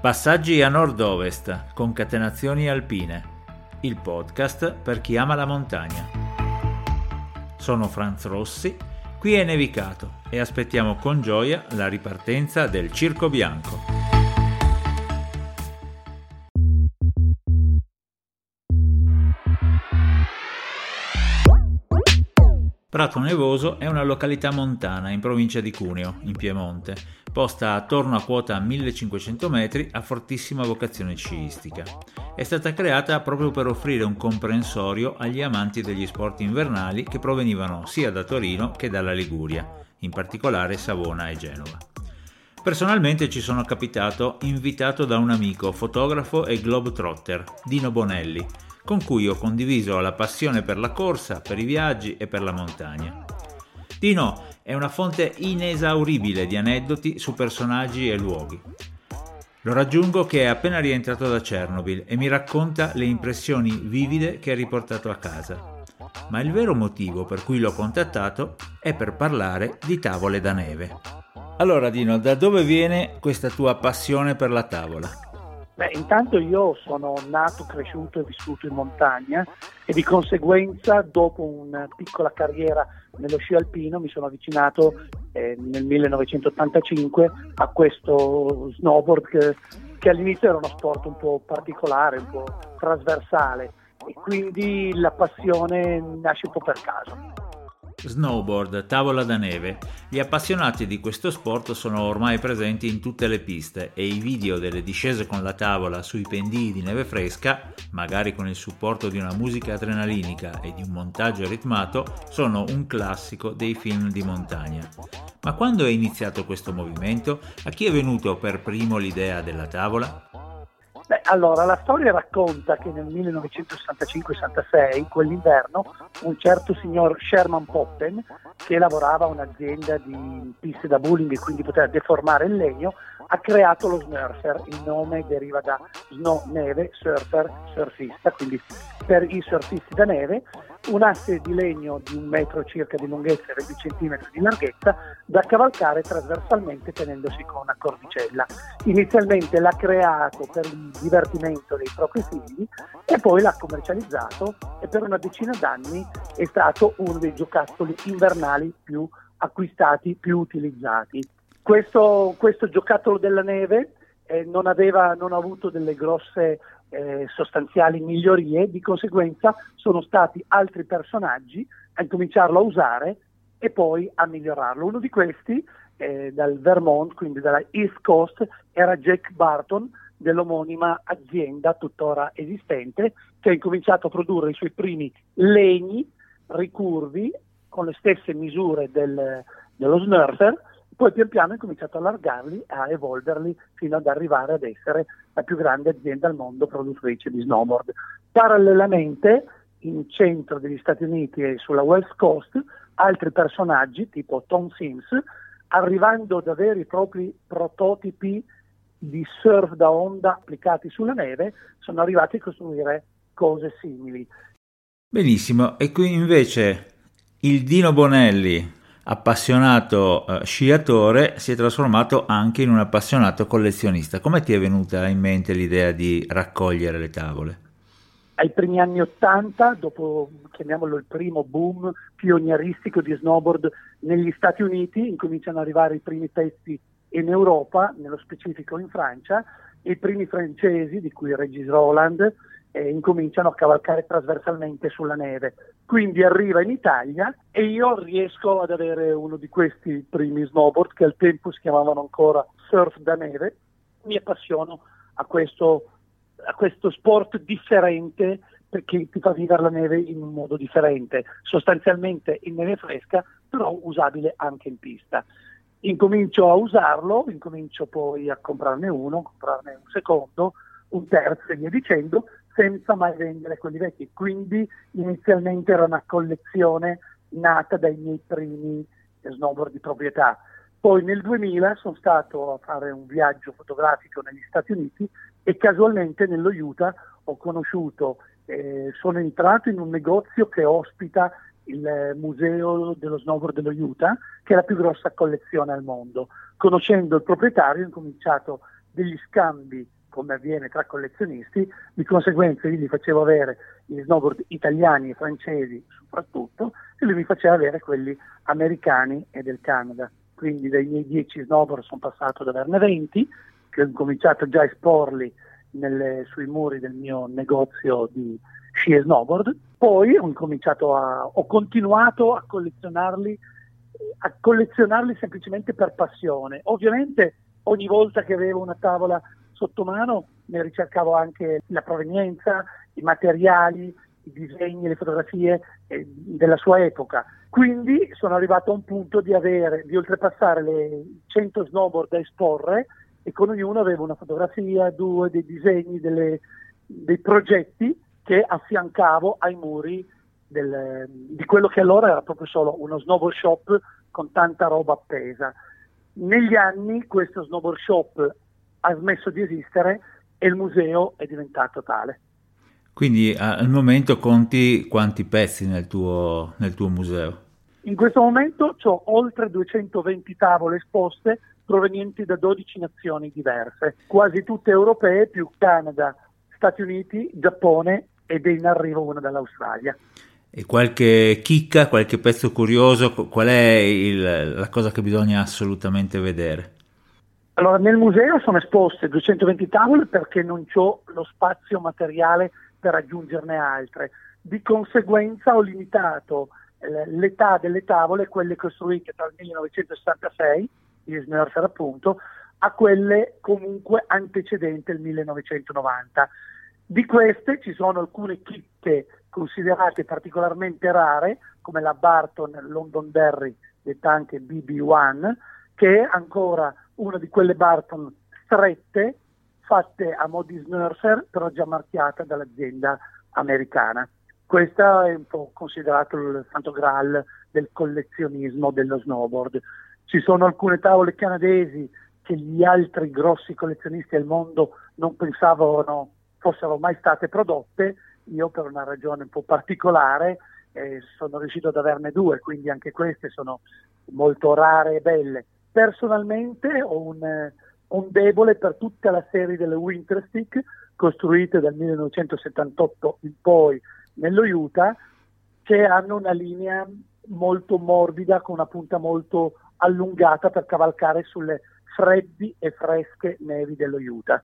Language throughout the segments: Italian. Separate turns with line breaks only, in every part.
Passaggi a nord-ovest, concatenazioni alpine. Il podcast per chi ama la montagna. Sono Franz Rossi, qui è nevicato e aspettiamo con gioia la ripartenza del Circo Bianco. Prato Nevoso è una località montana in provincia di Cuneo, in Piemonte, posta attorno a quota 1500 metri a fortissima vocazione sciistica. È stata creata proprio per offrire un comprensorio agli amanti degli sport invernali che provenivano sia da Torino che dalla Liguria, in particolare Savona e Genova. Personalmente ci sono capitato invitato da un amico, fotografo e globetrotter, Dino Bonelli, con cui ho condiviso la passione per la corsa, per i viaggi e per la montagna. Dino è una fonte inesauribile di aneddoti su personaggi e luoghi. Lo raggiungo che è appena rientrato da Chernobyl e mi racconta le impressioni vivide che ha riportato a casa. Ma il vero motivo per cui l'ho contattato è per parlare di tavole da neve. Allora Dino, da dove viene questa tua passione per la tavola?
Beh, intanto io sono nato, cresciuto e vissuto in montagna e di conseguenza dopo una piccola carriera nello sci alpino mi sono avvicinato eh, nel 1985 a questo snowboard che, che all'inizio era uno sport un po' particolare, un po' trasversale. E quindi la passione nasce un po' per caso
snowboard, tavola da neve. Gli appassionati di questo sport sono ormai presenti in tutte le piste e i video delle discese con la tavola sui pendii di neve fresca, magari con il supporto di una musica adrenalinica e di un montaggio ritmato, sono un classico dei film di montagna. Ma quando è iniziato questo movimento? A chi è venuto per primo l'idea della tavola?
Beh, allora, la storia racconta che nel 1965-66, quell'inverno, un certo signor Sherman Poppen, che lavorava a un'azienda di piste da bowling e quindi poteva deformare il legno, ha creato lo Smurfer. Il nome deriva da snow, neve, surfer, surfista, quindi per i surfisti da neve, un asse di legno di un metro circa di lunghezza e 20 cm di larghezza da cavalcare trasversalmente tenendosi con una cordicella. Inizialmente l'ha creato per il divertimento dei propri figli e poi l'ha commercializzato e per una decina d'anni è stato uno dei giocattoli invernali più acquistati, più utilizzati. Questo, questo giocattolo della neve eh, non, aveva, non ha avuto delle grosse eh, sostanziali migliorie, di conseguenza sono stati altri personaggi a incominciarlo a usare e poi a migliorarlo. Uno di questi, eh, dal Vermont, quindi dalla East Coast, era Jack Barton dell'omonima azienda tuttora esistente che ha incominciato a produrre i suoi primi legni ricurvi con le stesse misure del, dello Smurfer poi pian piano ha cominciato a allargarli, a evolverli fino ad arrivare ad essere la più grande azienda al mondo produttrice di snowboard. Parallelamente, in centro degli Stati Uniti e sulla West Coast, altri personaggi tipo Tom Sims, arrivando da veri e propri prototipi di surf da onda applicati sulla neve, sono arrivati a costruire cose simili.
Benissimo, e qui invece il Dino Bonelli appassionato eh, sciatore si è trasformato anche in un appassionato collezionista. Come ti è venuta in mente l'idea di raccogliere le tavole?
Ai primi anni Ottanta, dopo chiamiamolo il primo boom pionieristico di snowboard negli Stati Uniti, incominciano ad arrivare i primi pezzi in Europa, nello specifico in Francia, i primi francesi, di cui Regis Roland, eh, incominciano a cavalcare trasversalmente sulla neve. Quindi arriva in Italia e io riesco ad avere uno di questi primi snowboard che al tempo si chiamavano ancora surf da neve. Mi appassiono a questo, a questo sport differente perché ti fa vivere la neve in un modo differente, sostanzialmente in neve fresca, però usabile anche in pista. Incomincio a usarlo, incomincio poi a comprarne uno, comprarne un secondo, un terzo e via dicendo, senza mai vendere quelli vecchi. Quindi inizialmente era una collezione nata dai miei primi snowboard di proprietà. Poi nel 2000 sono stato a fare un viaggio fotografico negli Stati Uniti e casualmente nello Utah ho conosciuto, eh, sono entrato in un negozio che ospita il museo dello snowboard dello Utah, che è la più grossa collezione al mondo. Conoscendo il proprietario ho incominciato degli scambi come avviene tra collezionisti, di conseguenza io gli facevo avere gli snowboard italiani e francesi soprattutto e lui mi faceva avere quelli americani e del Canada. Quindi dai miei 10 snowboard sono passato ad averne 20, che ho incominciato già a esporli nelle, sui muri del mio negozio di sci e snowboard. Poi ho incominciato a, ho continuato a collezionarli, a collezionarli semplicemente per passione. Ovviamente ogni volta che avevo una tavola sotto mano ne ricercavo anche la provenienza, i materiali, i disegni, le fotografie eh, della sua epoca. Quindi sono arrivato a un punto di, avere, di oltrepassare le 100 snowboard da esporre e con ognuno avevo una fotografia, due, dei disegni, delle, dei progetti che affiancavo ai muri del, di quello che allora era proprio solo uno snowboard shop con tanta roba appesa. Negli anni questo snowboard shop ha smesso di esistere e il museo è diventato tale.
Quindi al momento conti quanti pezzi nel tuo, nel tuo museo?
In questo momento ho oltre 220 tavole esposte provenienti da 12 nazioni diverse, quasi tutte europee più Canada, Stati Uniti, Giappone ed è in arrivo una dall'Australia.
E qualche chicca, qualche pezzo curioso, qual è il, la cosa che bisogna assolutamente vedere?
Allora, nel museo sono esposte 220 tavole perché non ho lo spazio materiale per aggiungerne altre. Di conseguenza ho limitato eh, l'età delle tavole, quelle costruite tra il 1966, gli Smurfer appunto, a quelle comunque antecedenti il 1990. Di queste ci sono alcune chicche considerate particolarmente rare, come la Barton Londonderry, detta anche BB1, che è ancora una di quelle Barton strette fatte a mo' di snurfer però già marchiata dall'azienda americana. Questo è un po' considerato il santo graal del collezionismo dello snowboard. Ci sono alcune tavole canadesi che gli altri grossi collezionisti al mondo non pensavano fossero mai state prodotte, io per una ragione un po' particolare eh, sono riuscito ad averne due, quindi anche queste sono molto rare e belle. Personalmente ho un, un debole per tutta la serie delle Winter Stick costruite dal 1978 in poi nello Utah che hanno una linea molto morbida con una punta molto allungata per cavalcare sulle freddi e fresche nevi dello Utah.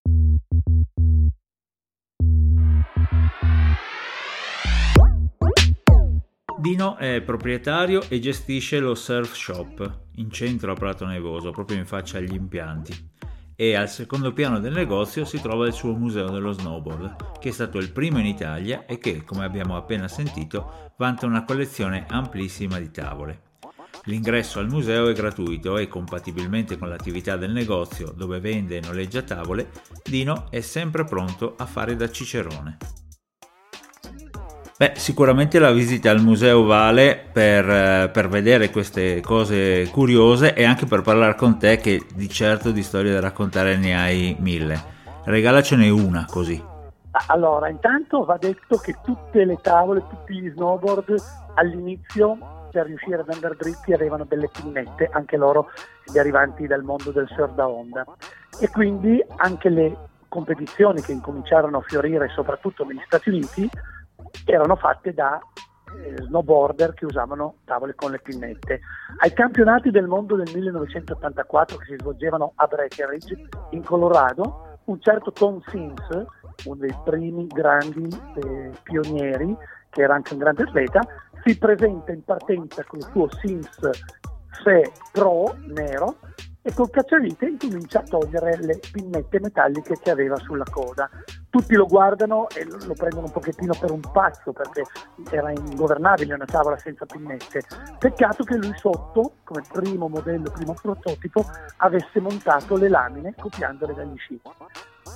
Dino è proprietario e gestisce lo Surf Shop in centro a Prato Nevoso, proprio in faccia agli impianti. E al secondo piano del negozio si trova il suo museo dello snowboard, che è stato il primo in Italia e che, come abbiamo appena sentito, vanta una collezione amplissima di tavole. L'ingresso al museo è gratuito e compatibilmente con l'attività del negozio dove vende e noleggia tavole, Dino è sempre pronto a fare da cicerone. Beh, sicuramente la visita al museo vale per, eh, per, vedere queste cose curiose e anche per parlare con te che di certo di storie da raccontare ne hai mille. Regalacene una così.
Allora, intanto va detto che tutte le tavole, tutti gli snowboard all'inizio per riuscire ad andare dritti avevano delle pinnette, anche loro derivanti dal mondo del surf da onda. E quindi anche le competizioni che incominciarono a fiorire soprattutto negli Stati Uniti erano fatte da eh, snowboarder che usavano tavole con le pinnette. Ai campionati del mondo del 1984 che si svolgevano a Breckenridge in Colorado, un certo Tom Sims, uno dei primi grandi eh, pionieri, che era anche un grande atleta, si presenta in partenza con il suo Sims Fe Pro nero e col cacciavite incomincia a togliere le pinnette metalliche che aveva sulla coda. Tutti lo guardano e lo prendono un pochettino per un pazzo perché era ingovernabile una tavola senza pinnette. Peccato che lui sotto, come primo modello, primo prototipo, avesse montato le lamine copiandole dagli sci.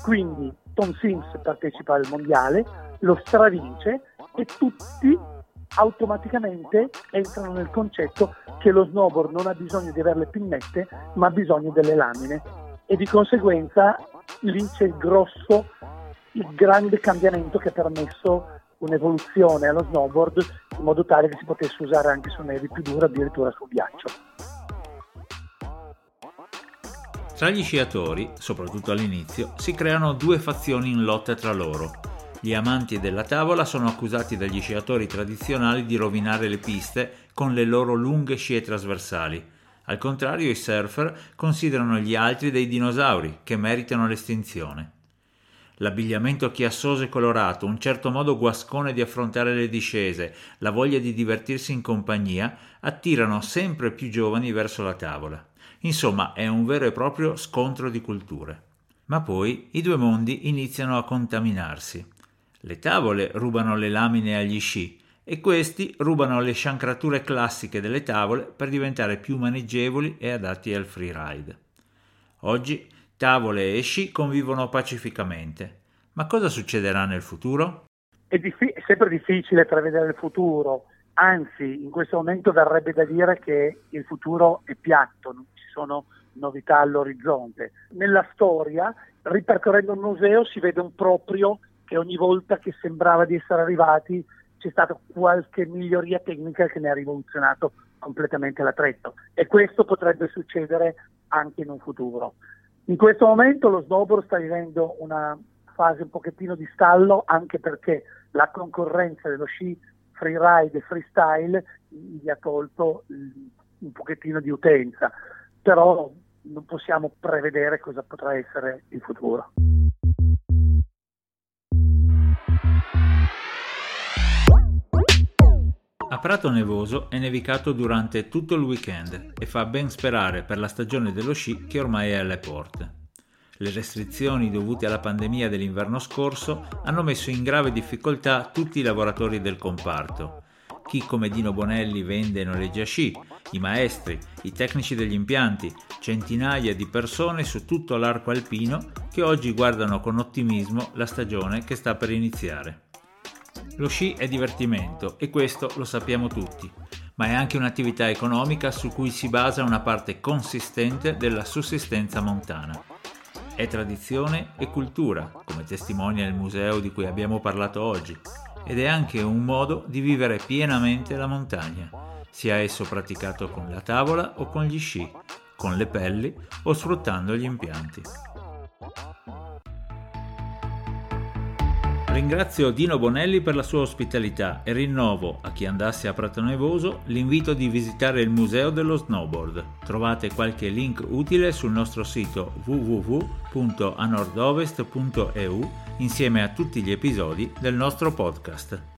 Quindi Tom Sims partecipa al mondiale, lo stravince e tutti automaticamente entrano nel concetto che lo snowboard non ha bisogno di avere le pinnette, ma ha bisogno delle lamine e di conseguenza lì c'è il grosso, il grande cambiamento che ha permesso un'evoluzione allo snowboard in modo tale che si potesse usare anche su nevi più dure, addirittura sul ghiaccio.
Tra gli sciatori, soprattutto all'inizio, si creano due fazioni in lotta tra loro. Gli amanti della tavola sono accusati dagli sciatori tradizionali di rovinare le piste con le loro lunghe scie trasversali. Al contrario, i surfer considerano gli altri dei dinosauri che meritano l'estinzione. L'abbigliamento chiassoso e colorato, un certo modo guascone di affrontare le discese, la voglia di divertirsi in compagnia attirano sempre più giovani verso la tavola. Insomma, è un vero e proprio scontro di culture. Ma poi i due mondi iniziano a contaminarsi. Le tavole rubano le lamine agli sci e questi rubano le sciancrature classiche delle tavole per diventare più maneggevoli e adatti al freeride. Oggi tavole e sci convivono pacificamente. Ma cosa succederà nel futuro?
È, diffi- è sempre difficile prevedere il futuro, anzi in questo momento verrebbe da dire che il futuro è piatto, non ci sono novità all'orizzonte. Nella storia, ripercorrendo il museo, si vede un proprio che ogni volta che sembrava di essere arrivati c'è stata qualche miglioria tecnica che ne ha rivoluzionato completamente l'attrezzo e questo potrebbe succedere anche in un futuro. In questo momento lo snowboard sta vivendo una fase un pochettino di stallo anche perché la concorrenza dello sci freeride e freestyle gli ha tolto un pochettino di utenza, però non possiamo prevedere cosa potrà essere il futuro.
A Prato Nevoso è nevicato durante tutto il weekend e fa ben sperare per la stagione dello sci che ormai è alle porte. Le restrizioni dovute alla pandemia dell'inverno scorso hanno messo in grave difficoltà tutti i lavoratori del comparto. Chi come Dino Bonelli vende e noleggia sci, i maestri, i tecnici degli impianti, centinaia di persone su tutto l'arco alpino che oggi guardano con ottimismo la stagione che sta per iniziare. Lo sci è divertimento e questo lo sappiamo tutti, ma è anche un'attività economica su cui si basa una parte consistente della sussistenza montana. È tradizione e cultura, come testimonia il museo di cui abbiamo parlato oggi, ed è anche un modo di vivere pienamente la montagna, sia esso praticato con la tavola o con gli sci, con le pelli o sfruttando gli impianti. Ringrazio Dino Bonelli per la sua ospitalità e rinnovo a chi andasse a Prato Nevoso l'invito di visitare il Museo dello Snowboard. Trovate qualche link utile sul nostro sito www.anordovest.eu insieme a tutti gli episodi del nostro podcast.